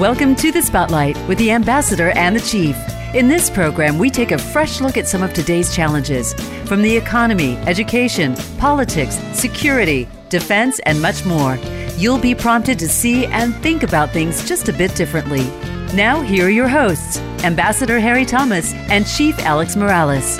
Welcome to the Spotlight with the Ambassador and the Chief. In this program, we take a fresh look at some of today's challenges from the economy, education, politics, security, defense, and much more. You'll be prompted to see and think about things just a bit differently. Now, here are your hosts, Ambassador Harry Thomas and Chief Alex Morales.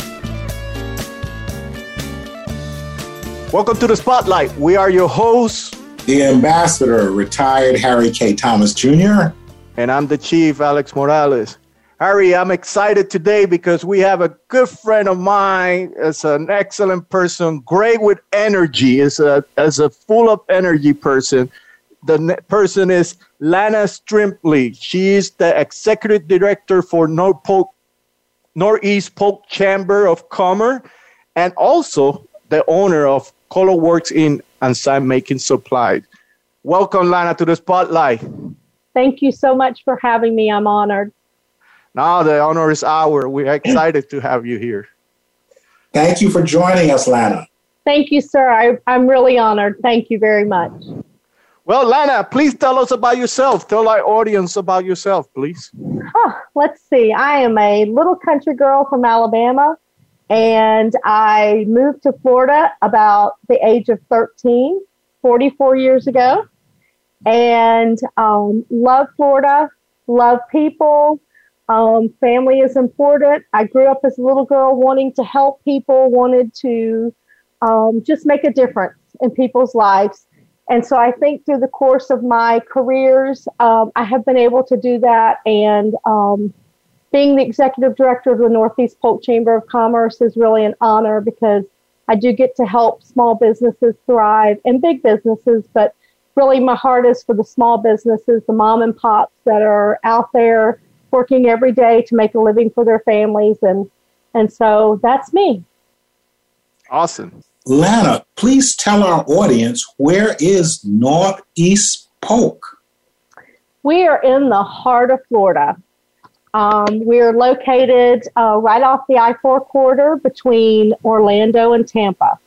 Welcome to the Spotlight. We are your hosts, the Ambassador, retired Harry K. Thomas Jr., and I'm the Chief Alex Morales. Harry, I'm excited today because we have a good friend of mine. Is an excellent person, great with energy. Is a as a full of energy person. The person is Lana Stripling. She is the executive director for North Polk, Northeast Polk Chamber of Commerce, and also the owner of Color Work Inks and Sign Making Supplies. Welcome, Lana, to the spotlight. Thank you so much for having me. I'm honored. Now the honor is ours. We're excited to have you here. Thank you for joining us, Lana. Thank you, sir. I, I'm really honored. Thank you very much. Well, Lana, please tell us about yourself. Tell our audience about yourself, please. Oh, let's see. I am a little country girl from Alabama, and I moved to Florida about the age of 13, 44 years ago, and um, love Florida, love people, um, family is important. I grew up as a little girl wanting to help people, wanted to um, just make a difference in people's lives. And so I think through the course of my careers, um, I have been able to do that. And um, being the executive director of the Northeast Polk Chamber of Commerce is really an honor because I do get to help small businesses thrive and big businesses, but really my heart is for the small businesses, the mom and pops that are out there working every day to make a living for their families. And and so that's me. Awesome. Lana please tell our audience where is northeast polk? We are in the heart of florida. Um, we're located uh, right off the i-4 corridor between orlando and tampa.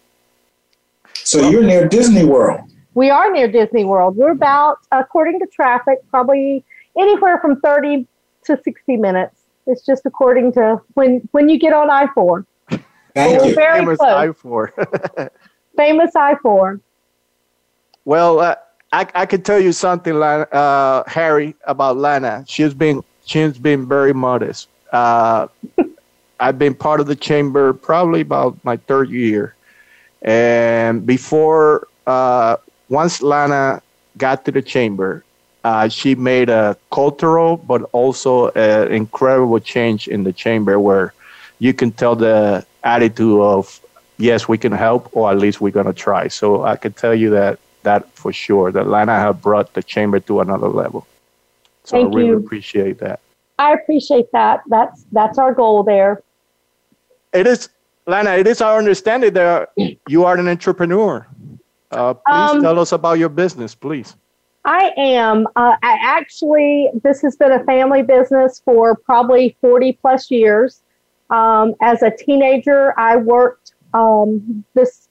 So you're near disney world we are near disney world we're about according to traffic probably anywhere from 30 to 60 minutes. It's just according to when when you get on I four. Thank you. Famous I four. Famous I four. Well, uh, I I can tell you something, uh, Harry, about Lana. She's been she's been very modest. Uh, I've been part of the chamber probably about my third year, and before uh, once Lana got to the chamber, uh, she made a cultural but also an incredible change in the chamber where you can tell the attitude of yes we can help or at least we're going to try. So i can tell you that that for sure that lana have brought the chamber to another level. So Thank i really you. appreciate that. I appreciate that. That's that's our goal there. It is lana it is our understanding that you are an entrepreneur uh, please um, tell us about your business please I am. Uh, I actually, this has been a family business for probably 40 plus years. Um, as a teenager, I worked um, this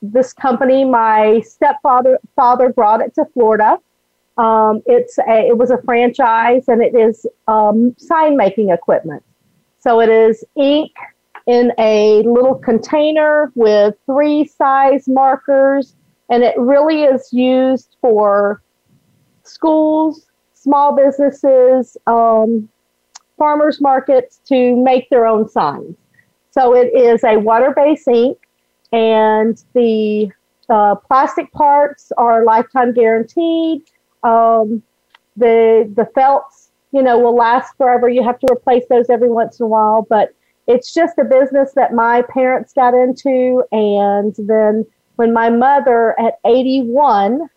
this company. My stepfather father brought it to Florida. Um, it's a, it was a franchise, and it is um, sign making equipment. So it is ink in a little container with three size markers, and it really is used for schools, small businesses, um, farmers markets to make their own signs. So it is a water-based ink, and the uh, plastic parts are lifetime guaranteed. Um, the the felts, you know, will last forever. You have to replace those every once in a while, but it's just a business that my parents got into, and then when my mother at 81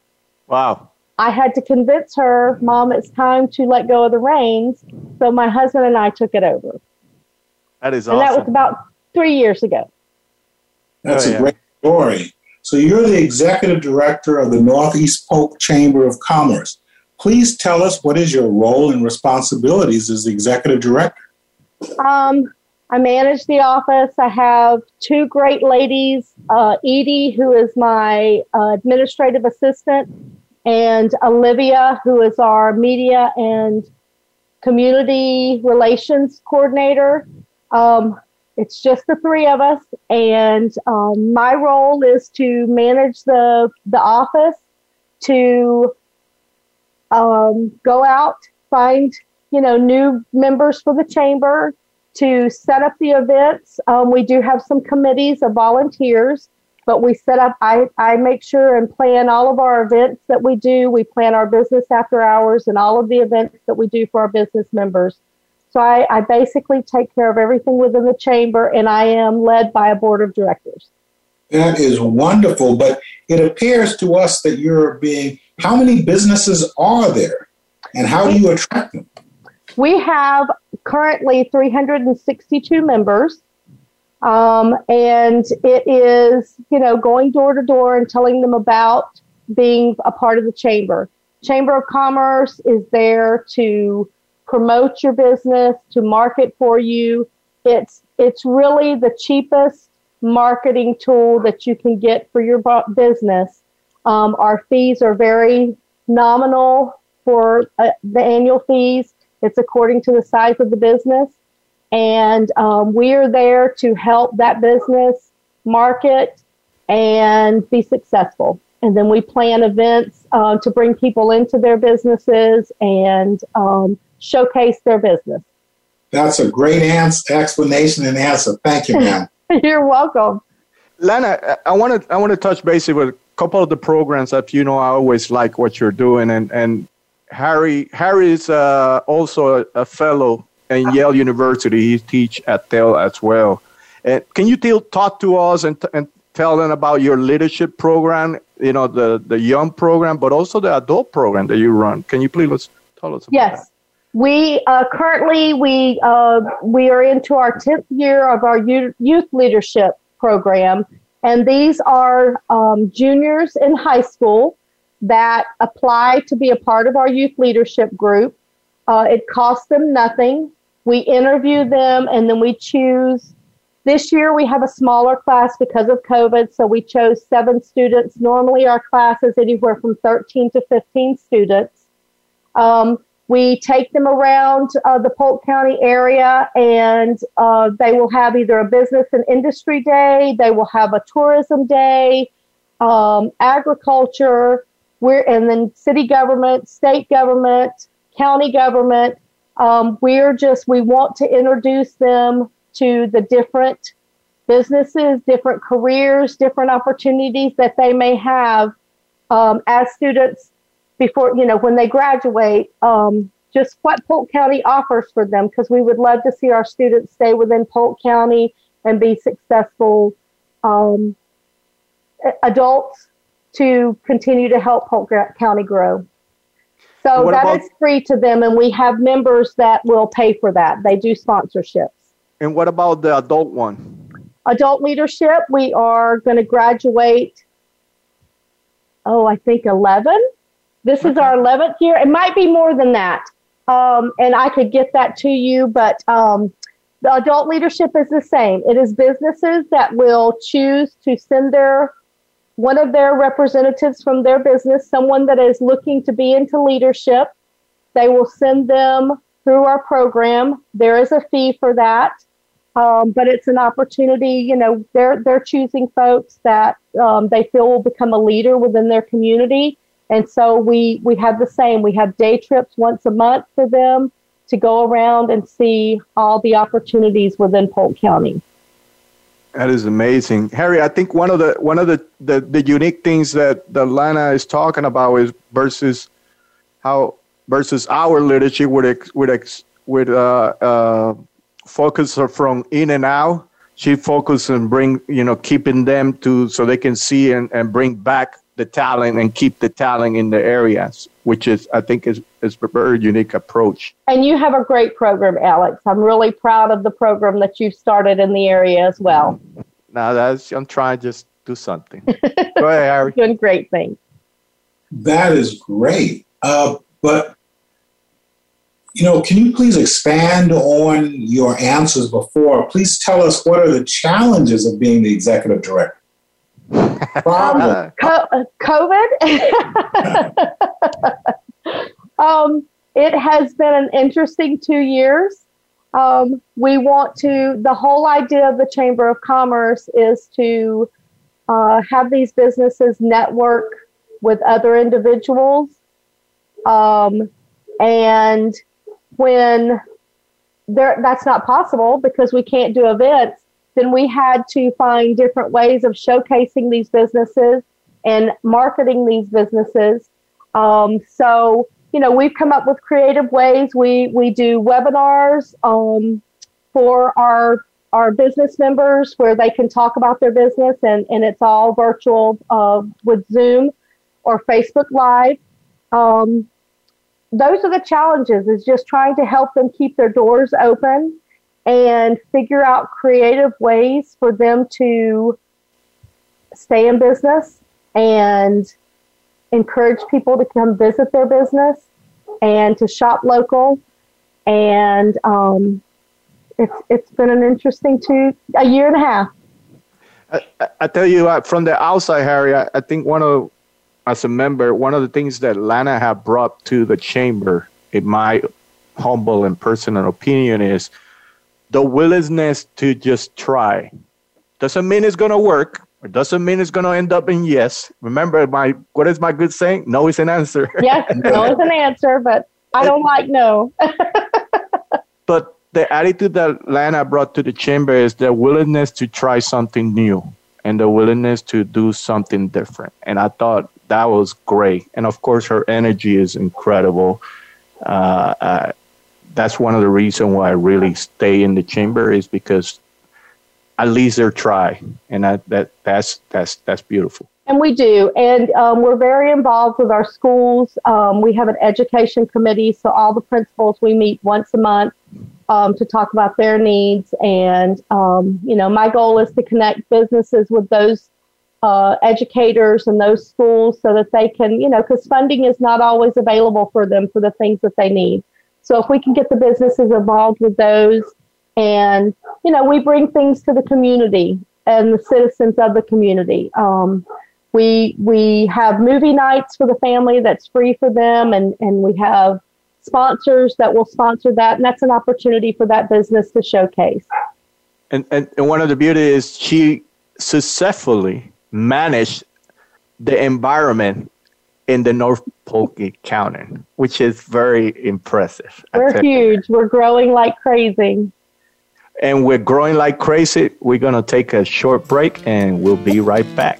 wow I had to convince her, Mom, it's time to let go of the reins. So my husband and I took it over. That is and awesome. that was about three years ago. That's oh, yeah. a great story. So you're the executive director of the Northeast Polk Chamber of Commerce. Please tell us what is your role and responsibilities as the executive director? Um, I manage the office. I have two great ladies, uh, Edie, who is my uh, administrative assistant, and Olivia, who is our media and community relations coordinator. Um, it's just the three of us, and um, my role is to manage the the office, to um, go out, find you know new members for the chamber, to set up the events. Um, we do have some committees of volunteers, but we set up. I I make sure and plan all of our events that we do. We plan our business after hours and all of the events that we do for our business members. So I, I basically take care of everything within the chamber, and I am led by a board of directors. That is wonderful, but it appears to us that you're being. How many businesses are there, and how do you attract them? We have currently 362 members. Um, and it is, you know, going door to door and telling them about being a part of the chamber. Chamber of Commerce is there to promote your business, to market for you. It's it's really the cheapest marketing tool that you can get for your business. Um, our fees are very nominal for uh, the annual fees. It's according to the size of the business. And um, we are there to help that business market and be successful. And then we plan events uh, to bring people into their businesses and um, showcase their business. That's a great answer, explanation and answer. Thank you, ma'am. You're welcome. Lana, I want to I want to touch base with a couple of the programs that you know I always like what you're doing, and and Harry Harry is uh, also a, fellow in Yale University. He teach at Yale as well. And can you tell, talk to us and, and tell them about your leadership program? You know the the young program, but also the adult program that you run. Can you please tell us? yes. That? We uh, currently we uh, we are into our tenth year of our youth leadership program, and these are um, juniors in high school that apply to be a part of our youth leadership group. Uh, it costs them nothing. We interview them, and then we choose. This year we have a smaller class because of COVID, so we chose seven students. Normally our class is anywhere from 13 to 15 students. Um, we take them around uh, the Polk County area and uh, they will have either a business and industry day, they will have a tourism day, um, agriculture, we're, and then city government, state government, county government. Um, we're just, we want to introduce them to the different businesses, different careers, different opportunities that they may have um, as students before, you know, when they graduate, um, just what Polk County offers for them, because we would love to see our students stay within Polk County and be successful um, adults to continue to help Polk County grow. So that about, is free to them, and we have members that will pay for that. They do sponsorships. And what about the adult one? Adult leadership, we are going to graduate, oh, I think 11 this is our 11th year. It might be more than that. Um, and I could get that to you, but um, the adult leadership is the same. It is businesses that will choose to send their one of their representatives from their business, someone that is looking to be into leadership. They will send them through our program. There is a fee for that, um, but it's an opportunity. You know, they're they're choosing folks that um, they feel will become a leader within their community and so we, we have the same. We have day trips once a month for them to go around and see all the opportunities within Polk County. That is amazing, Harry. I think one of the one of the, the, the unique things that that Lana is talking about is versus how versus our leadership would ex, would ex, would uh, uh, focus her from in and out. She focuses and bring you know keeping them to so they can see and, and bring back the talent and keep the talent in the areas, which is, I think, is, is a very unique approach. And you have a great program, Alex. I'm really proud of the program that you've started in the area as well. Now, that's, I'm trying to just do something. Go ahead, Harry. Doing great things. That is great. Uh, but, you know, can you please expand on your answers before? Please tell us what are the challenges of being the executive director? Um, co- COVID. um, it has been an interesting two years. Um, we want to, the whole idea of the Chamber of Commerce is to uh, have these businesses network with other individuals. Um, and when there, that's not possible because we can't do events, then we had to find different ways of showcasing these businesses and marketing these businesses. Um, so, you know, we've come up with creative ways. We we do webinars um, for our our business members where they can talk about their business, and and it's all virtual uh, with Zoom or Facebook Live. Um, those are the challenges. Is just trying to help them keep their doors open and figure out creative ways for them to stay in business and encourage people to come visit their business and to shop local. And um, it's it's been an interesting two a year and a half. I, I tell you, uh, from the outside, Harry, I, I think one of as a member, one of the things that Lana have brought to the chamber, in my humble and personal opinion, is the willingness to just try. Doesn't mean it's going to work. It doesn't mean it's going to end up in yes. Remember, my what is my good saying? No is an answer. yes, no is an answer, but I don't like no. but the attitude that Lana brought to the chamber is the willingness to try something new and the willingness to do something different. And I thought that was great. And of course, her energy is incredible. Uh, uh, that's one of the reasons why I really stay in the chamber is because at least they're try, and that, that that's that's that's beautiful. And we do, and um, we're very involved with our schools. Um, we have an education committee, so all the principals we meet once a month um, to talk about their needs. And um, you know, my goal is to connect businesses with those uh, educators and those schools so that they can, you know, because funding is not always available for them for the things that they need. So if we can get the businesses involved with those and, you know, we bring things to the community and the citizens of the community. Um, we, we have movie nights for the family that's free for them and, and we have sponsors that will sponsor that. And that's an opportunity for that business to showcase. And, and, and one of the beauty is she successfully managed the environment in the North Polk County, which is very impressive. We're huge. We're growing like crazy. And we're growing like crazy. We're going to take a short break and we'll be right back.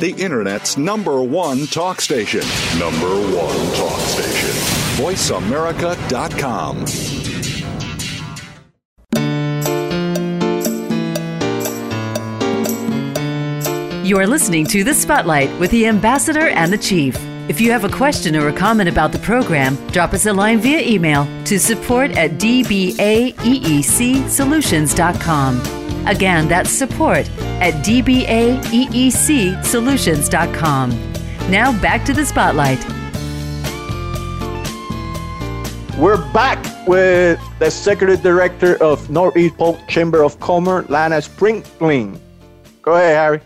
the Internet's number one talk station. Number one talk station. VoiceAmerica.com. You are listening to The Spotlight with the Ambassador and the Chief. If you have a question or a comment about the program, drop us a line via email to support at dbaeecsolutions.com. Again, that's support at dbaeecsolutions.com. Now back to the spotlight. We're back with the Executive Director of Northeast Polk Chamber of Commerce, Lana Stripling. Go ahead, Harry.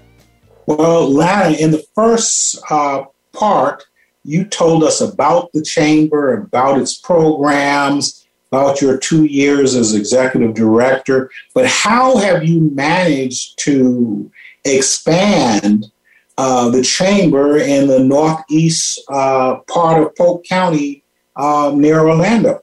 Well, Lana, in the first uh, part, you told us about the chamber, about its programs, about your two years as executive director. But how have you managed to expand uh, the chamber in the northeast uh, part of Polk County um, near Orlando.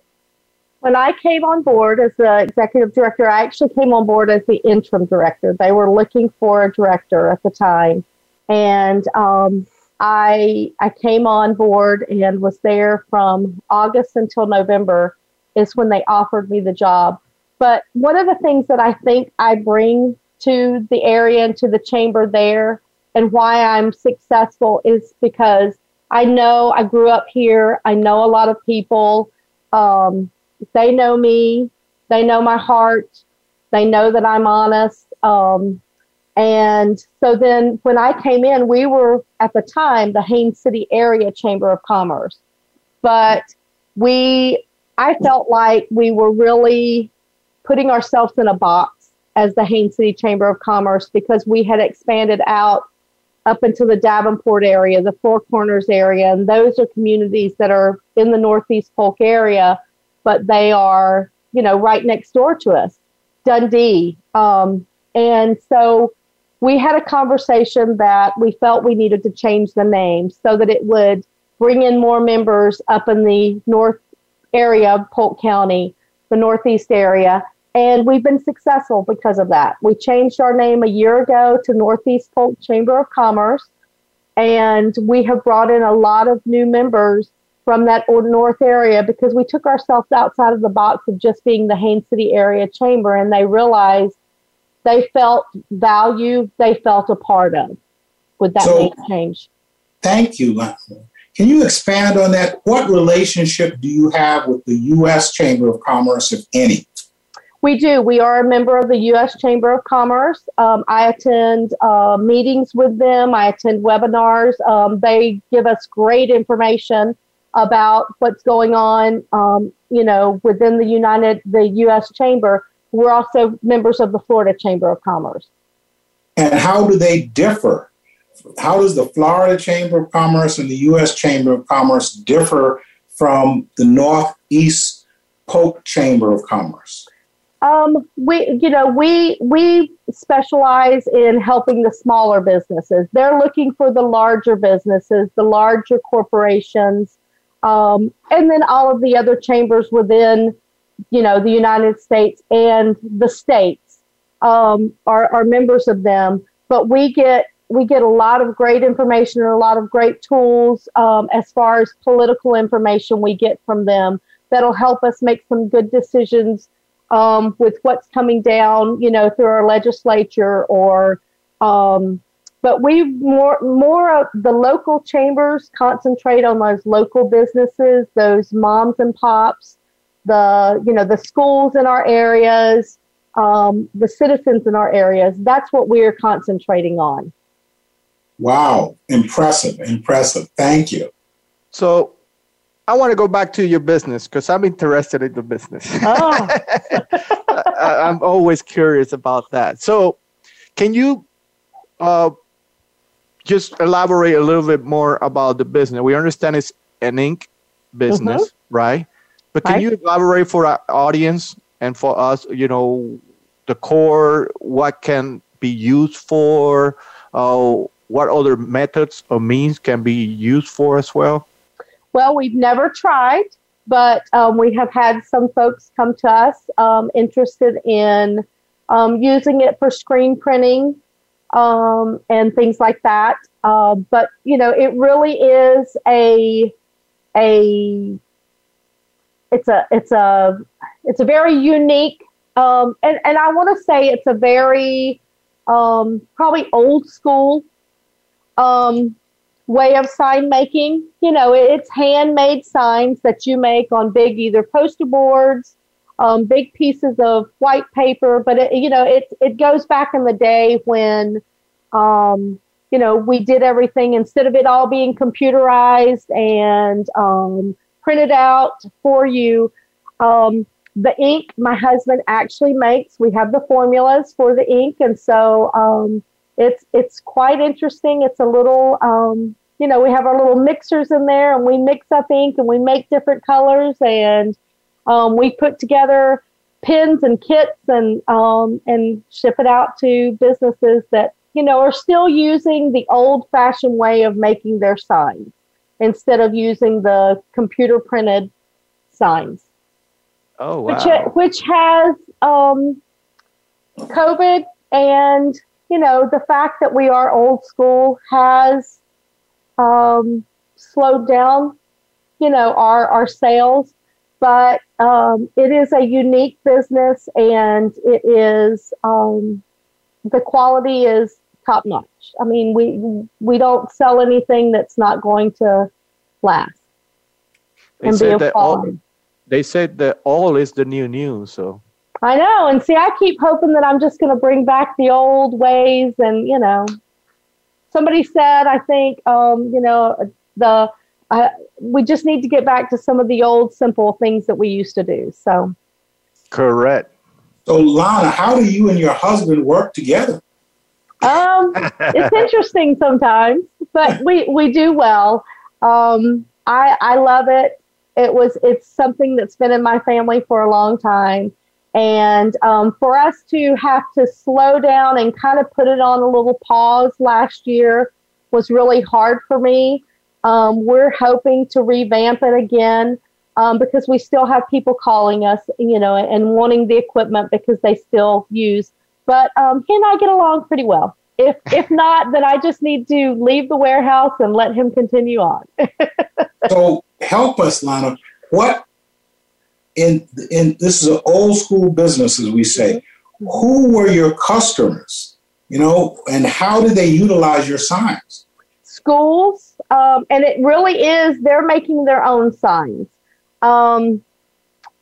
When I came on board as the executive director, I actually came on board as the interim director. They were looking for a director at the time, and um, I I came on board and was there from August until November. Is when they offered me the job. But one of the things that I think I bring to the area and to the chamber there, and why I'm successful is because I know I grew up here. I know a lot of people. Um, they know me. They know my heart. They know that I'm honest. Um, and so then when I came in, we were at the time the Haines City Area Chamber of Commerce. But we, I felt like we were really putting ourselves in a box as the Haines City Chamber of Commerce because we had expanded out up into the Davenport area, the Four Corners area, and those are communities that are in the Northeast Polk area, but they are, you know, right next door to us, Dundee. Um, and so we had a conversation that we felt we needed to change the name so that it would bring in more members up in the north area of Polk County, the Northeast area, and we've been successful because of that. We changed our name a year ago to Northeast Polk Chamber of Commerce, and we have brought in a lot of new members from that north area because we took ourselves outside of the box of just being the Haines City area chamber, and they realized they felt value, they felt a part of Would that so, change. Thank you, Can you expand on that? What relationship do you have with the U.S. Chamber of Commerce, if any? We do. We are a member of the U.S. Chamber of Commerce. Um, I attend uh, meetings with them. I attend webinars. Um, they give us great information about what's going on, um, you know, within the United, the U.S. Chamber. We're also members of the Florida Chamber of Commerce. And how do they differ? How does the Florida Chamber of Commerce and the U.S. Chamber of Commerce differ from the Northeast Polk Chamber of Commerce? Um, we, you know, we we specialize in helping the smaller businesses. They're looking for the larger businesses, the larger corporations, um, and then all of the other chambers within, you know, the United States and the states um, are are members of them. But we get we get a lot of great information and a lot of great tools um, as far as political information we get from them that'll help us make some good decisions um, with what's coming down, you know, through our legislature or, um, but we more more of the local chambers concentrate on those local businesses, those moms and pops, the you know the schools in our areas, um, the citizens in our areas. That's what we're concentrating on. Wow, impressive, impressive. Thank you. So I want to go back to your business because I'm interested in the business. Oh. I, am always curious about that. So, can you uh, just elaborate a little bit more about the business? We understand it's an ink business, mm-hmm. right? But can you elaborate for our audience and for us, you know, the core, what can be used for, uh, what other methods or means can be used for as well? Well, we've never tried, but um, we have had some folks come to us um, interested in um, using it for screen printing um, and things like that. Uh, but you know, it really is a a it's a it's a it's a very unique um, and and I want to say it's a very um, probably old school um, way of sign making. You know, it's handmade signs that you make on big either poster boards, um, big pieces of white paper. But it, you know, it it goes back in the day when, um, you know, we did everything instead of it all being computerized and um, printed out for you. Um, the ink my husband actually makes. We have the formulas for the ink, and so um, it's it's quite interesting. It's a little, um, you know, we have our little mixers in there, and we mix up ink, and we make different colors, and um, we put together pins and kits, and um, and ship it out to businesses that you know are still using the old-fashioned way of making their signs instead of using the computer printed signs. Oh wow! Which, which has um, COVID and you know the fact that we are old school has um, slowed down, you know, our our sales. But um, it is a unique business, and it is um, the quality is top notch. I mean, we we don't sell anything that's not going to last they and be of quality. They said that all is the new new. So I know, and see, I keep hoping that I'm just going to bring back the old ways, and you know, somebody said, I think, um, you know, the uh, we just need to get back to some of the old simple things that we used to do. So, correct. So, Lana, how do you and your husband work together? Um, it's interesting sometimes, but we we do well. Um, I I love it. It was it's something that's been in my family for a long time, and um, for us to have to slow down and kind of put it on a little pause last year was really hard for me. Um, we're hoping to revamp it again um, because we still have people calling us, you know, and wanting the equipment because they still use. But um, he and I get along pretty well. If if not, then I just need to leave the warehouse and let him continue on. so help us, Lana. What in in this is an old school business, as we say. Who were your customers? You know, and how did they utilize your signs? Schools, um, and it really is. They're making their own signs. Um,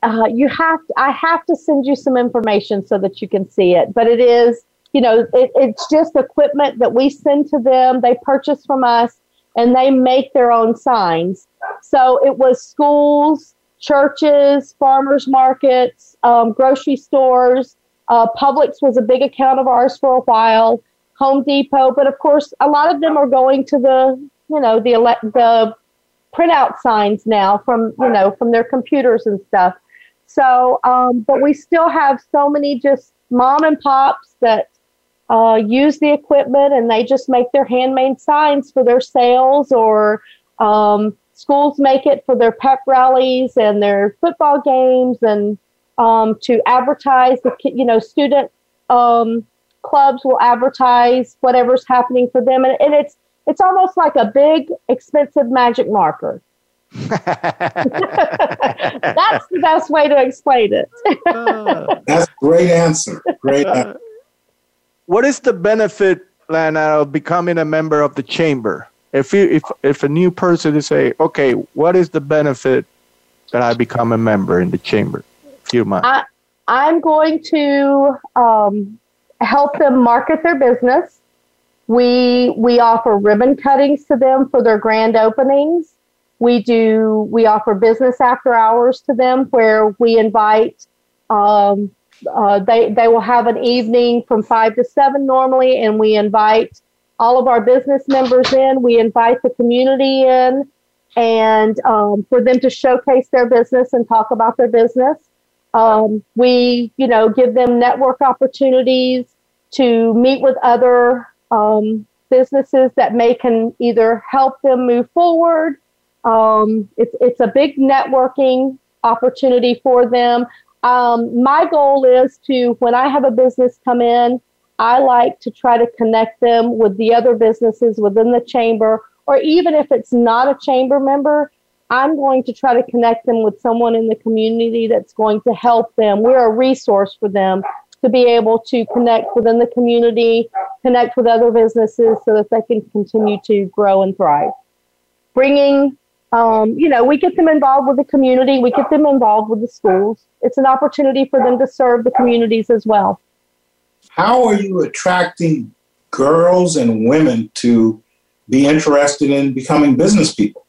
uh, you have to, I have to send you some information so that you can see it. But it is you know, it, it's just equipment that we send to them. They purchase from us and they make their own signs. So it was schools, churches, farmers markets, um, grocery stores. Uh, Publix was a big account of ours for a while. Home Depot, but of course, a lot of them are going to the, you know, the elect the printout signs now from, you know, from their computers and stuff. So, um, but we still have so many just mom and pops that uh, use the equipment and they just make their handmade signs for their sales or um, schools make it for their pep rallies and their football games and um, to advertise the you know student um, clubs will advertise whatever's happening for them. And, and it's it's almost like a big expensive magic marker that's the best way to explain it that's a great answer great answer what is the benefit, Lana, of becoming a member of the chamber? If you, if if a new person is say, okay, what is the benefit that I become a member in the chamber? If you mind. I, I'm going to um, help them market their business. We we offer ribbon cuttings to them for their grand openings. We do we offer business after hours to them where we invite um, uh, they they will have an evening from five to seven normally, and we invite all of our business members in. We invite the community in, and um, for them to showcase their business and talk about their business. Um, we, you know, give them network opportunities to meet with other um, businesses that may can either help them move forward. Um, it's it's a big networking opportunity for them. Um, my goal is to, when I have a business come in, I like to try to connect them with the other businesses within the chamber, or even if it's not a chamber member, I'm going to try to connect them with someone in the community that's going to help them. We're a resource for them to be able to connect within the community, connect with other businesses so that they can continue to grow and thrive. Bringing um, you know, we get them involved with the community, we get them involved with the schools. It's an opportunity for them to serve the communities as well. How are you attracting girls and women to be interested in becoming business people?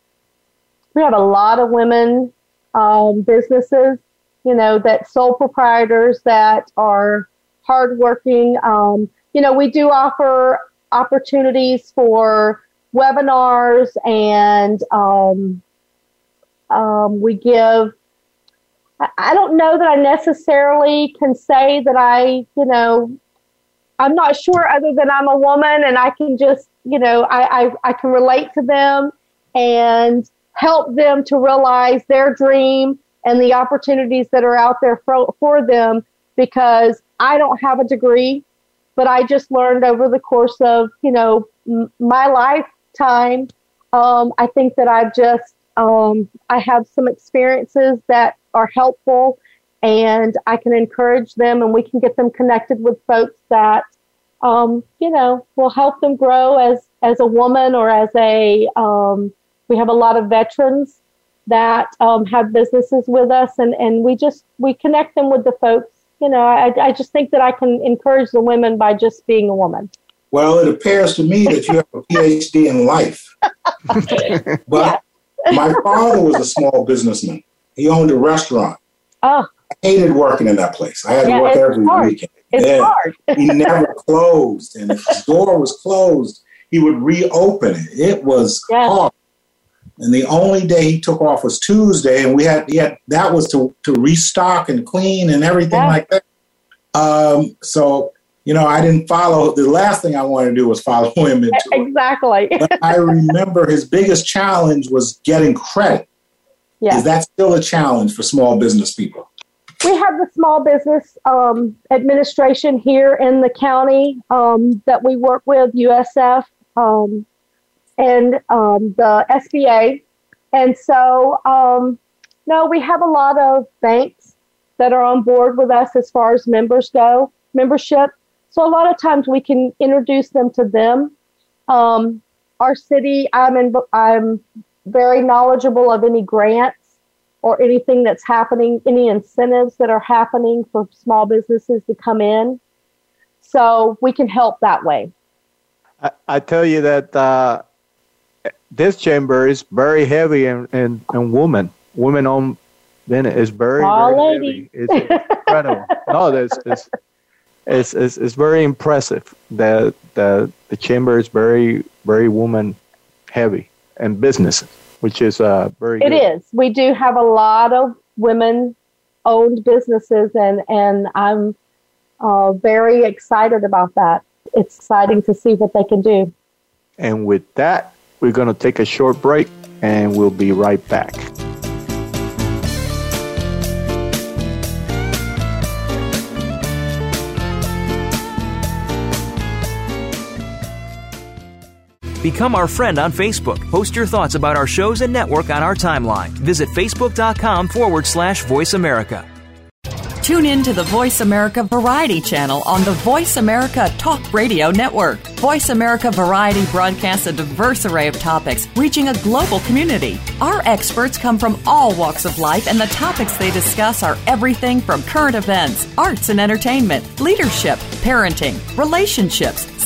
We have a lot of women um, businesses. you know, that sole proprietors that are hardworking. Um, you know, we do offer opportunities for webinars and um, um, we give I don't know that I necessarily can say that I, you know, I'm not sure other than I'm a woman and I can just, you know, I, I, I can relate to them and help them to realize their dream and the opportunities that are out there for, for them because I don't have a degree, but I just learned over the course of, you know, m- my lifetime. Um, I think that I've just, um, I have some experiences that are helpful and I can encourage them and we can get them connected with folks that, um, you know, will help them grow as, as a woman or as a, um, we have a lot of veterans that um, have businesses with us and, and we just, we connect them with the folks. You know, I, I just think that I can encourage the women by just being a woman. Well, it appears to me that you have a PhD in life. but my father was a small businessman. He owned a restaurant. Oh. I hated working in that place. I had yeah, to work every hard. weekend. It's yeah. hard. he never closed. And if his door was closed, he would reopen it. It was yeah. hard. And the only day he took off was Tuesday, and we had, yeah, that was to, to restock and clean and everything like that. Um, so, you know, I didn't follow. The last thing I wanted to do was follow him into exactly. I remember his biggest challenge was getting credit. Yes. Is that still a challenge for small business people? We have the small business um, administration here in the county um, that we work with, USF um, and um, the SBA. And so, um, no, we have a lot of banks that are on board with us as far as members go, membership. So a lot of times we can introduce them to them. Um, our city, I'm in, I'm very knowledgeable of any grants or anything that's happening, any incentives that are happening for small businesses to come in. So we can help that way. I, I tell you that uh, this chamber is very heavy in, in, in women. Women owned then it's very, very heavy. It's incredible. no, it's, it's, it's, it's, it's very impressive that the, the chamber is very, very woman heavy and business which is uh, very. It good. is. We do have a lot of women-owned businesses, and and I'm uh, very excited about that. It's exciting to see what they can do. And with that, we're going to take a short break, and we'll be right back. Become our friend on Facebook. Post your thoughts about our shows and network on our timeline. Visit facebook.com forward slash voice America. Tune in to the Voice America Variety channel on the Voice America Talk Radio Network. Voice America Variety broadcasts a diverse array of topics, reaching a global community. Our experts come from all walks of life, and the topics they discuss are everything from current events, arts and entertainment, leadership, parenting, relationships,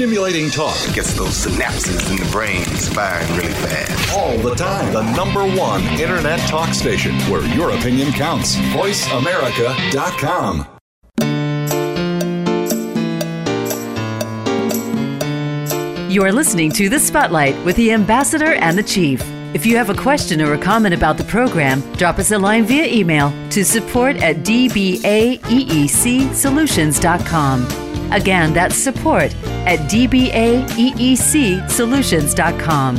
Stimulating talk it gets those synapses in the brain firing really fast. All the time. The number one internet talk station where your opinion counts. VoiceAmerica.com. You are listening to The Spotlight with the Ambassador and the Chief. If you have a question or a comment about the program, drop us a line via email to support at dbaeecsolutions.com. Again, that's support at dbaeecsolutions.com.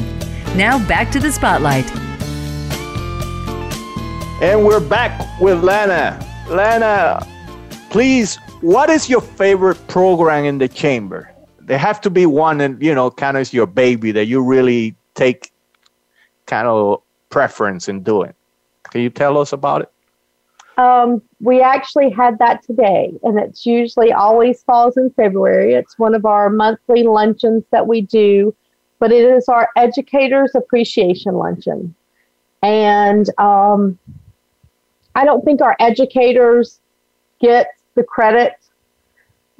Now back to the spotlight. And we're back with Lana. Lana, please what is your favorite program in the chamber? There have to be one, and you know, kind of is your baby that you really take kind of preference in doing. Can you tell us about it? Um, we actually had that today, and it's usually always falls in February. It's one of our monthly luncheons that we do, but it is our Educators Appreciation Luncheon. And um, I don't think our educators get the credit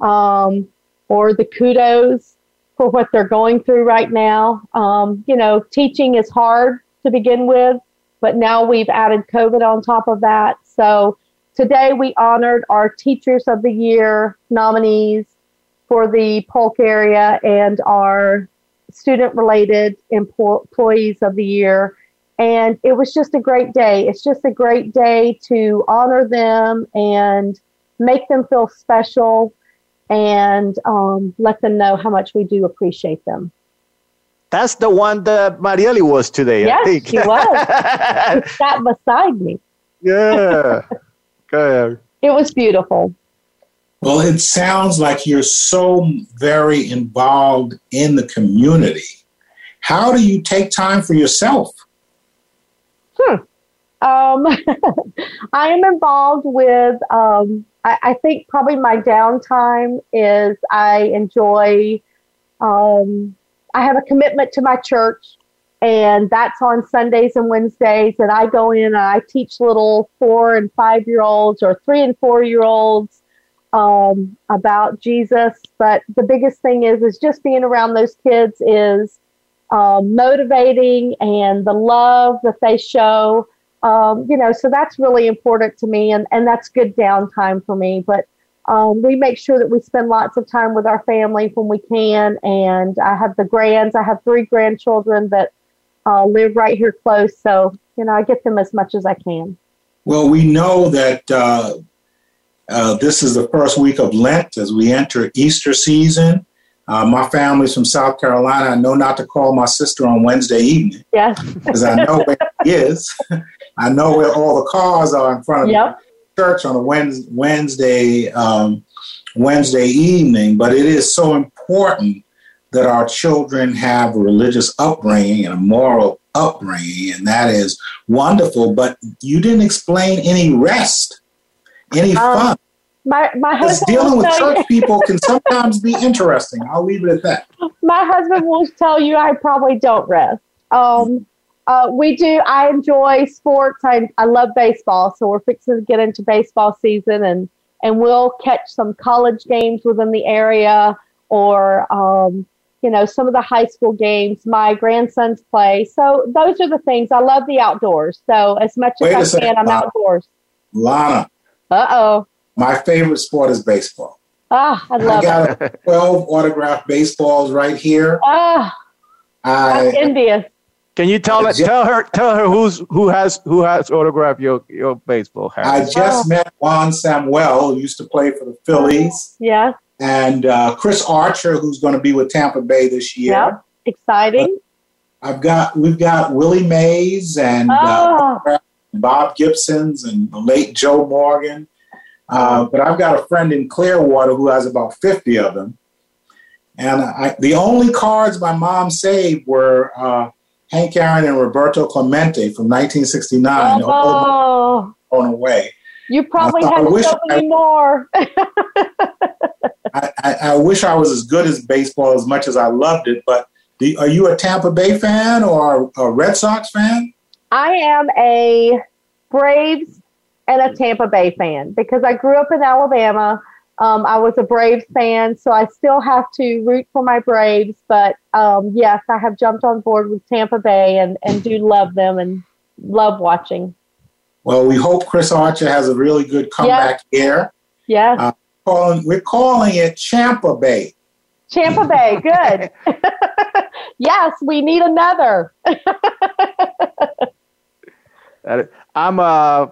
um, or the kudos for what they're going through right now. Um, you know, teaching is hard to begin with, but now we've added COVID on top of that. So today we honored our Teachers of the Year nominees for the Polk area and our student related employees of the year. And it was just a great day. It's just a great day to honor them and make them feel special and um, let them know how much we do appreciate them. That's the one that Marieli was today, yes, I think. she was. she sat beside me. Yeah. Good. It was beautiful. Well, it sounds like you're so very involved in the community. How do you take time for yourself? Hmm. Um, I am involved with, um, I, I, think probably my downtime is I enjoy, um, I have a commitment to my church, and that's on Sundays and Wednesdays. And I go in and I teach little four and five year olds or three and four year olds um, about Jesus. But the biggest thing is, is just being around those kids is um, motivating and the love that they show. Um, you know, so that's really important to me, and, and that's good downtime for me. But um, we make sure that we spend lots of time with our family when we can. And I have the grands, I have three grandchildren that uh, live right here close. So, you know, I get them as much as I can. Well, we know that uh, uh, this is the first week of Lent as we enter Easter season. Uh, my family's from South Carolina. I know not to call my sister on Wednesday evening. Yes. Because I know where she is. I know where all the cars are in front of yep. the church on a Wednesday um, Wednesday evening. But it is so important that our children have a religious upbringing and a moral upbringing, and that is wonderful. But you didn't explain any rest, any um, fun. My my husband dealing with church people can sometimes be interesting. I'll leave it at that. My husband will tell you I probably don't rest. Um, uh, we do. I enjoy sports. I I love baseball, so we're fixing to get into baseball season, and and we'll catch some college games within the area, or um, you know some of the high school games. My grandsons play, so those are the things. I love the outdoors. So as much as Wait I can, I'm outdoors. Lana. Uh oh. My favorite sport is baseball. Ah, I love I got it. 12 autographed baseballs right here. Ah, I, I'm envious. Can you tell her, tell her tell her who's who has who has autographed your your baseball? hat? I just oh. met Juan Samuel, who used to play for the Phillies. Yeah. And uh, Chris Archer, who's going to be with Tampa Bay this year. Yep. Exciting. Uh, I've got we've got Willie Mays and oh. uh, Bob Gibson's and the late Joe Morgan. Uh, but I've got a friend in Clearwater who has about 50 of them. And I, the only cards my mom saved were uh, Hank Aaron and Roberto Clemente from 1969. Oh, going away. You probably have so many I, more. I, I, wish I was as good as baseball as much as I loved it. But the, are you a Tampa Bay fan or a Red Sox fan? I am a Braves and a Tampa Bay fan because I grew up in Alabama. Um, I was a Braves fan, so I still have to root for my Braves. But um, yes, I have jumped on board with Tampa Bay and, and do love them and love watching. Well, we hope Chris Archer has a really good comeback yes. here. Yes. Uh, calling, we're calling it Champa Bay. Champa Bay, good. yes, we need another. I'm uh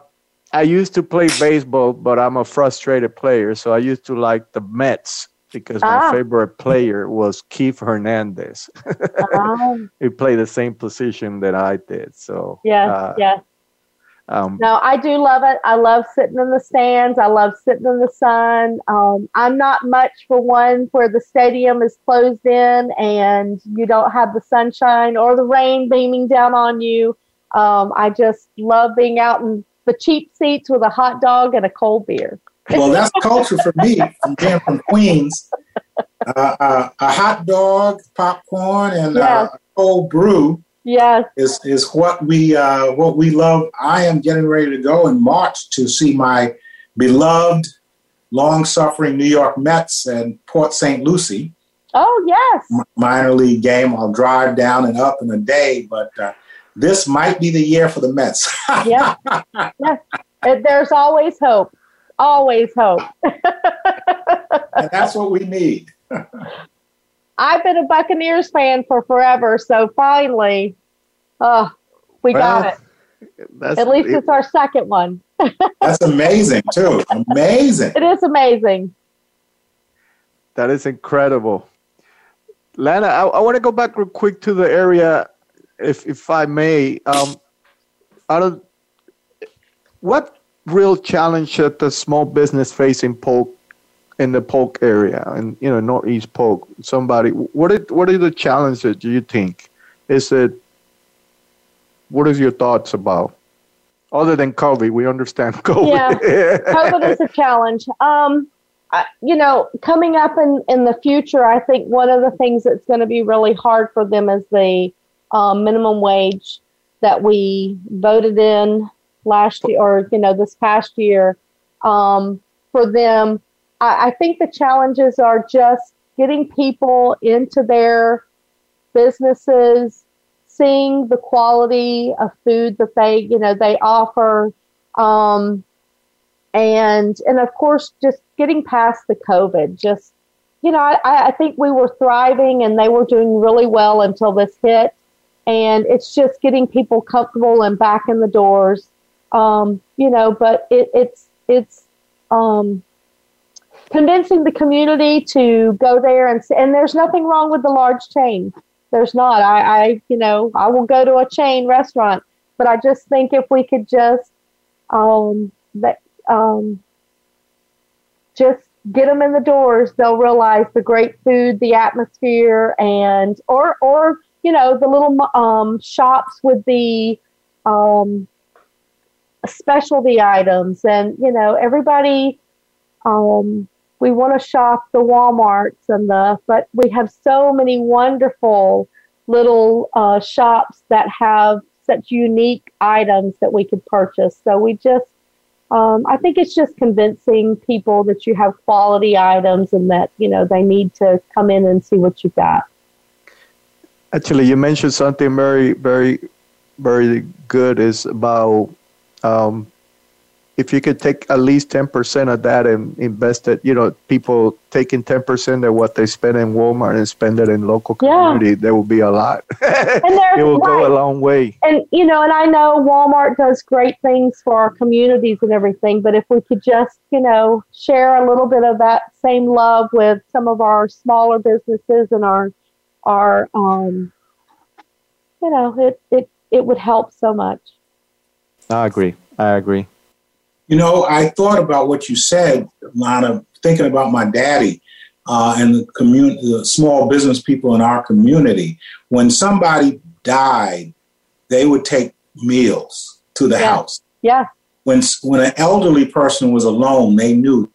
I used to play baseball, but I'm a frustrated player, so I used to like the Mets because my ah. favorite player was Keith Hernandez. ah. He played the same position that I did. So yeah, uh, yeah. Um, no, I do love it. I love sitting in the stands. I love sitting in the sun. Um, I'm not much for one where the stadium is closed in and you don't have the sunshine or the rain beaming down on you. Um, I just love being out in the cheap seats with a hot dog and a cold beer. well, that's culture for me from being from Queens. Uh, uh, a hot dog, popcorn, and uh, a cold brew Yes. Is is what we uh, what we love. I am getting ready to go in March to see my beloved, long suffering New York Mets and Port St. Lucie. Oh yes. minor league game. I'll drive down and up in a day, but uh, this might be the year for the Mets. yeah. Yes. There's always hope. Always hope. and that's what we need. I've been a Buccaneers fan for forever, so finally, oh, we well, got it. At least it's our second one. that's amazing, too. Amazing. It is amazing. That is incredible. Lana, I, I want to go back real quick to the area, if if I may. Um, out of what real challenge should the small business face in Polk in the Polk area and you know Northeast Polk. Somebody, what are, what are the challenges? Do you think? Is it? What is your thoughts about? Other than COVID, we understand COVID. Yeah, COVID is a challenge. Um, I, you know, coming up in in the future, I think one of the things that's going to be really hard for them is the um, minimum wage that we voted in last year, or you know, this past year. Um, for them I, I think the challenges are just getting people into their businesses, seeing the quality of food that they, you know, they offer, um, and and of course, just getting past the COVID. Just you know, I, I think we were thriving and they were doing really well until this hit, and it's just getting people comfortable and back in the doors. Um, you know, but it, it's it's um, convincing the community to go there and and there's nothing wrong with the large chain. There's not. I, I you know I will go to a chain restaurant, but I just think if we could just um that um just get them in the doors, they'll realize the great food, the atmosphere, and or or you know the little um, shops with the um, specialty items, and you know everybody um, we want to shop the Walmarts and the, but we have so many wonderful little uh, shops that have such unique items that we could purchase. So we just, um, I think it's just convincing people that you have quality items and that you know they need to come in and see what you've got. Actually, you mentioned something very, very, very good. Is about um, if you could take at least 10% of that and invest it, you know, people taking 10% of what they spend in Walmart and spend it in local community, yeah. there will be a lot. it will right. go a long way. And, you know, and I know Walmart does great things for our communities and everything, but if we could just, you know, share a little bit of that same love with some of our smaller businesses and our, our, um, you know, it, it, it would help so much. I agree. I agree. You know, I thought about what you said, Lana, thinking about my daddy uh, and the community, the small business people in our community. When somebody died, they would take meals to the yeah. house. Yeah. When when an elderly person was alone, they knew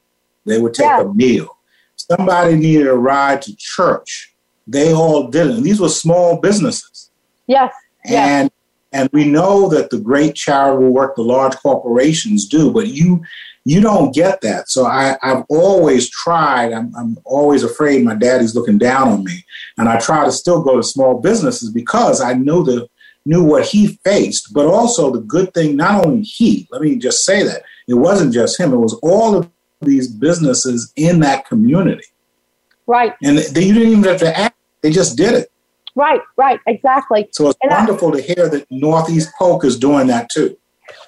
they would take yeah. a meal. Somebody needed a ride to church. They all did it. And these were small businesses. Yes. And and we know that the great charitable work the large corporations do, but you you don't get that. So I, I've always tried. I'm, I'm always afraid my daddy's looking down on me, and I try to still go to small businesses because I knew the knew what he faced, but also the good thing. Not only he. Let me just say that it wasn't just him. It was all of these businesses in that community. Right. And they, you didn't even have to ask. They just did it. Right, right, exactly. So it's and wonderful I, to hear that Northeast Polk is doing that too.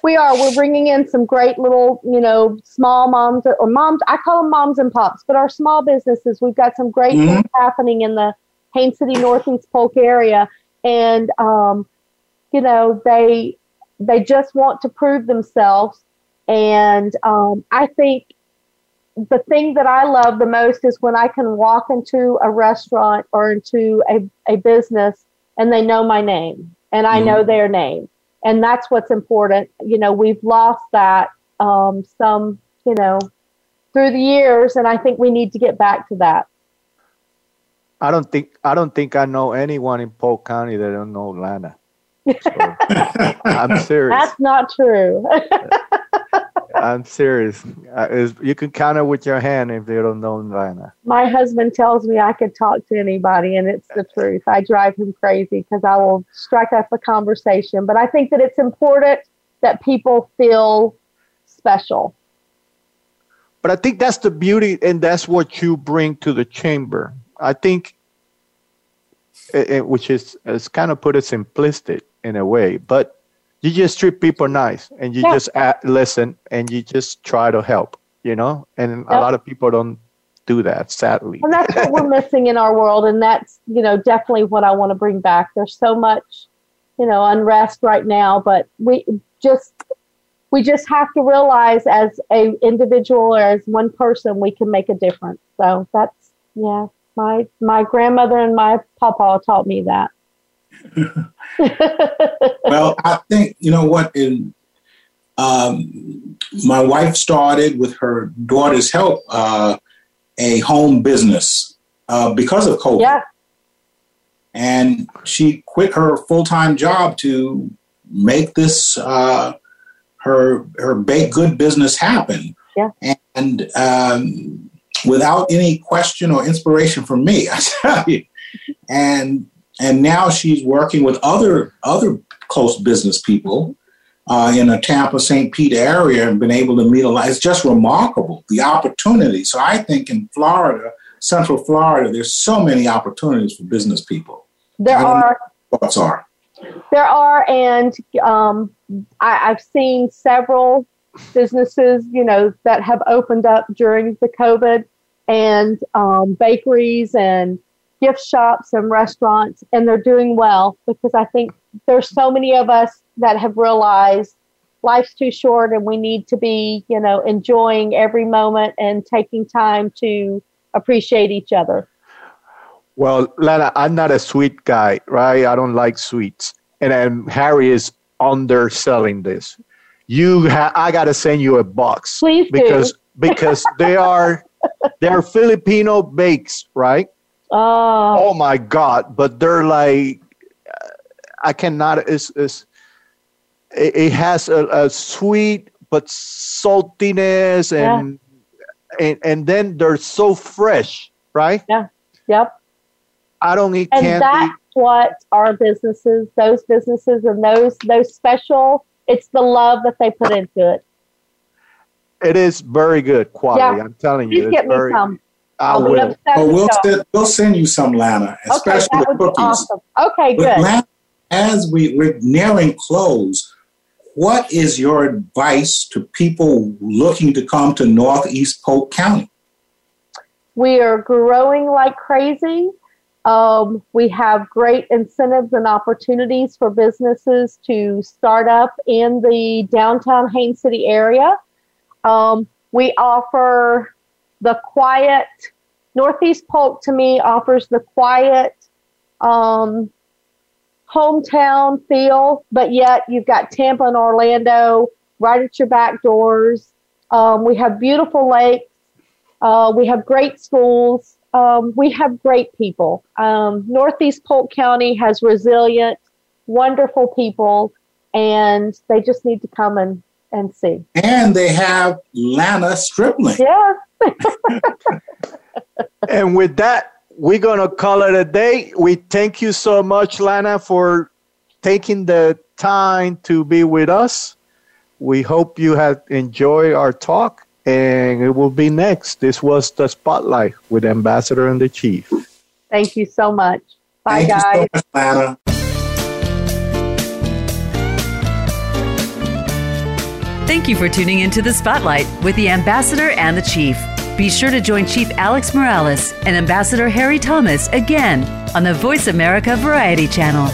We are. We're bringing in some great little, you know, small moms or moms. I call them moms and pops, but our small businesses. We've got some great mm-hmm. things happening in the Haines City Northeast Polk area, and um, you know, they they just want to prove themselves. And um, I think the thing that I love the most is when I can walk into a restaurant or into a, a business and they know my name and I mm-hmm. know their name. And that's what's important. You know, we've lost that um, some, you know, through the years, and I think we need to get back to that. I don't think I don't think I know anyone in Polk County that don't know Lana. So, I'm serious. That's not true. I'm serious. Uh, you can count it with your hand if you don't know Lana. My husband tells me I could talk to anybody, and it's the truth. I drive him crazy because I will strike up a conversation. But I think that it's important that people feel special. But I think that's the beauty, and that's what you bring to the chamber. I think, it, it, which is, is kind of put it simplistic in a way, but you just treat people nice and you yeah. just add, listen and you just try to help, you know? And a lot of people don't do that, sadly. And that's what we're missing in our world. And that's, you know, definitely what I want to bring back. There's so much, you know, unrest right now, but we just, we just have to realize as a individual or as one person, we can make a difference. So that's, yeah, my, my grandmother and my papa taught me that. well, I think you know what. In um, my wife started with her daughter's help uh, a home business uh, because of COVID. Yeah. And she quit her full time job to make this uh, her her baked good business happen. Yeah. And um, without any question or inspiration from me, I tell you. And and now she's working with other other close business people uh, in the Tampa St. Pete area and been able to meet a lot. It's just remarkable the opportunity. So I think in Florida, Central Florida, there's so many opportunities for business people. There are. Thoughts are. There are, and um, I, I've seen several businesses, you know, that have opened up during the COVID, and um, bakeries and gift shops and restaurants, and they're doing well because I think there's so many of us that have realized life's too short and we need to be, you know, enjoying every moment and taking time to appreciate each other. Well, Lana, I'm not a sweet guy, right? I don't like sweets. And then Harry is underselling this. You ha- I got to send you a box. Please because do. because they are they are Filipino bakes, right? Oh. oh my God! But they're like, I cannot. It's, it's it, it has a, a, sweet but saltiness, and yeah. and and then they're so fresh, right? Yeah. Yep. I don't eat and candy. that's what our businesses, those businesses, and those those special. It's the love that they put into it. It is very good quality. Yeah. I'm telling you. Please get me very, some. I will. Well, we'll send, we'll send you some Lana, especially okay, the cookies. Awesome. Okay, good. Lana, as we, we're nearing close, what is your advice to people looking to come to Northeast Polk County? We are growing like crazy. Um, we have great incentives and opportunities for businesses to start up in the downtown Haines City area. Um, we offer the quiet Northeast Polk to me offers the quiet um, hometown feel, but yet you've got Tampa and Orlando right at your back doors. Um, we have beautiful lakes. Uh, we have great schools. Um, we have great people. Um, Northeast Polk County has resilient, wonderful people, and they just need to come and, and see. And they have Lana Stripling. Yeah. and with that, we're going to call it a day. We thank you so much, Lana, for taking the time to be with us. We hope you have enjoyed our talk, and it will be next. This was the Spotlight with Ambassador and the Chief. Thank you so much. Bye, Thank guys. Thank you for tuning into the Spotlight with the Ambassador and the Chief. Be sure to join Chief Alex Morales and Ambassador Harry Thomas again on the Voice America Variety Channel.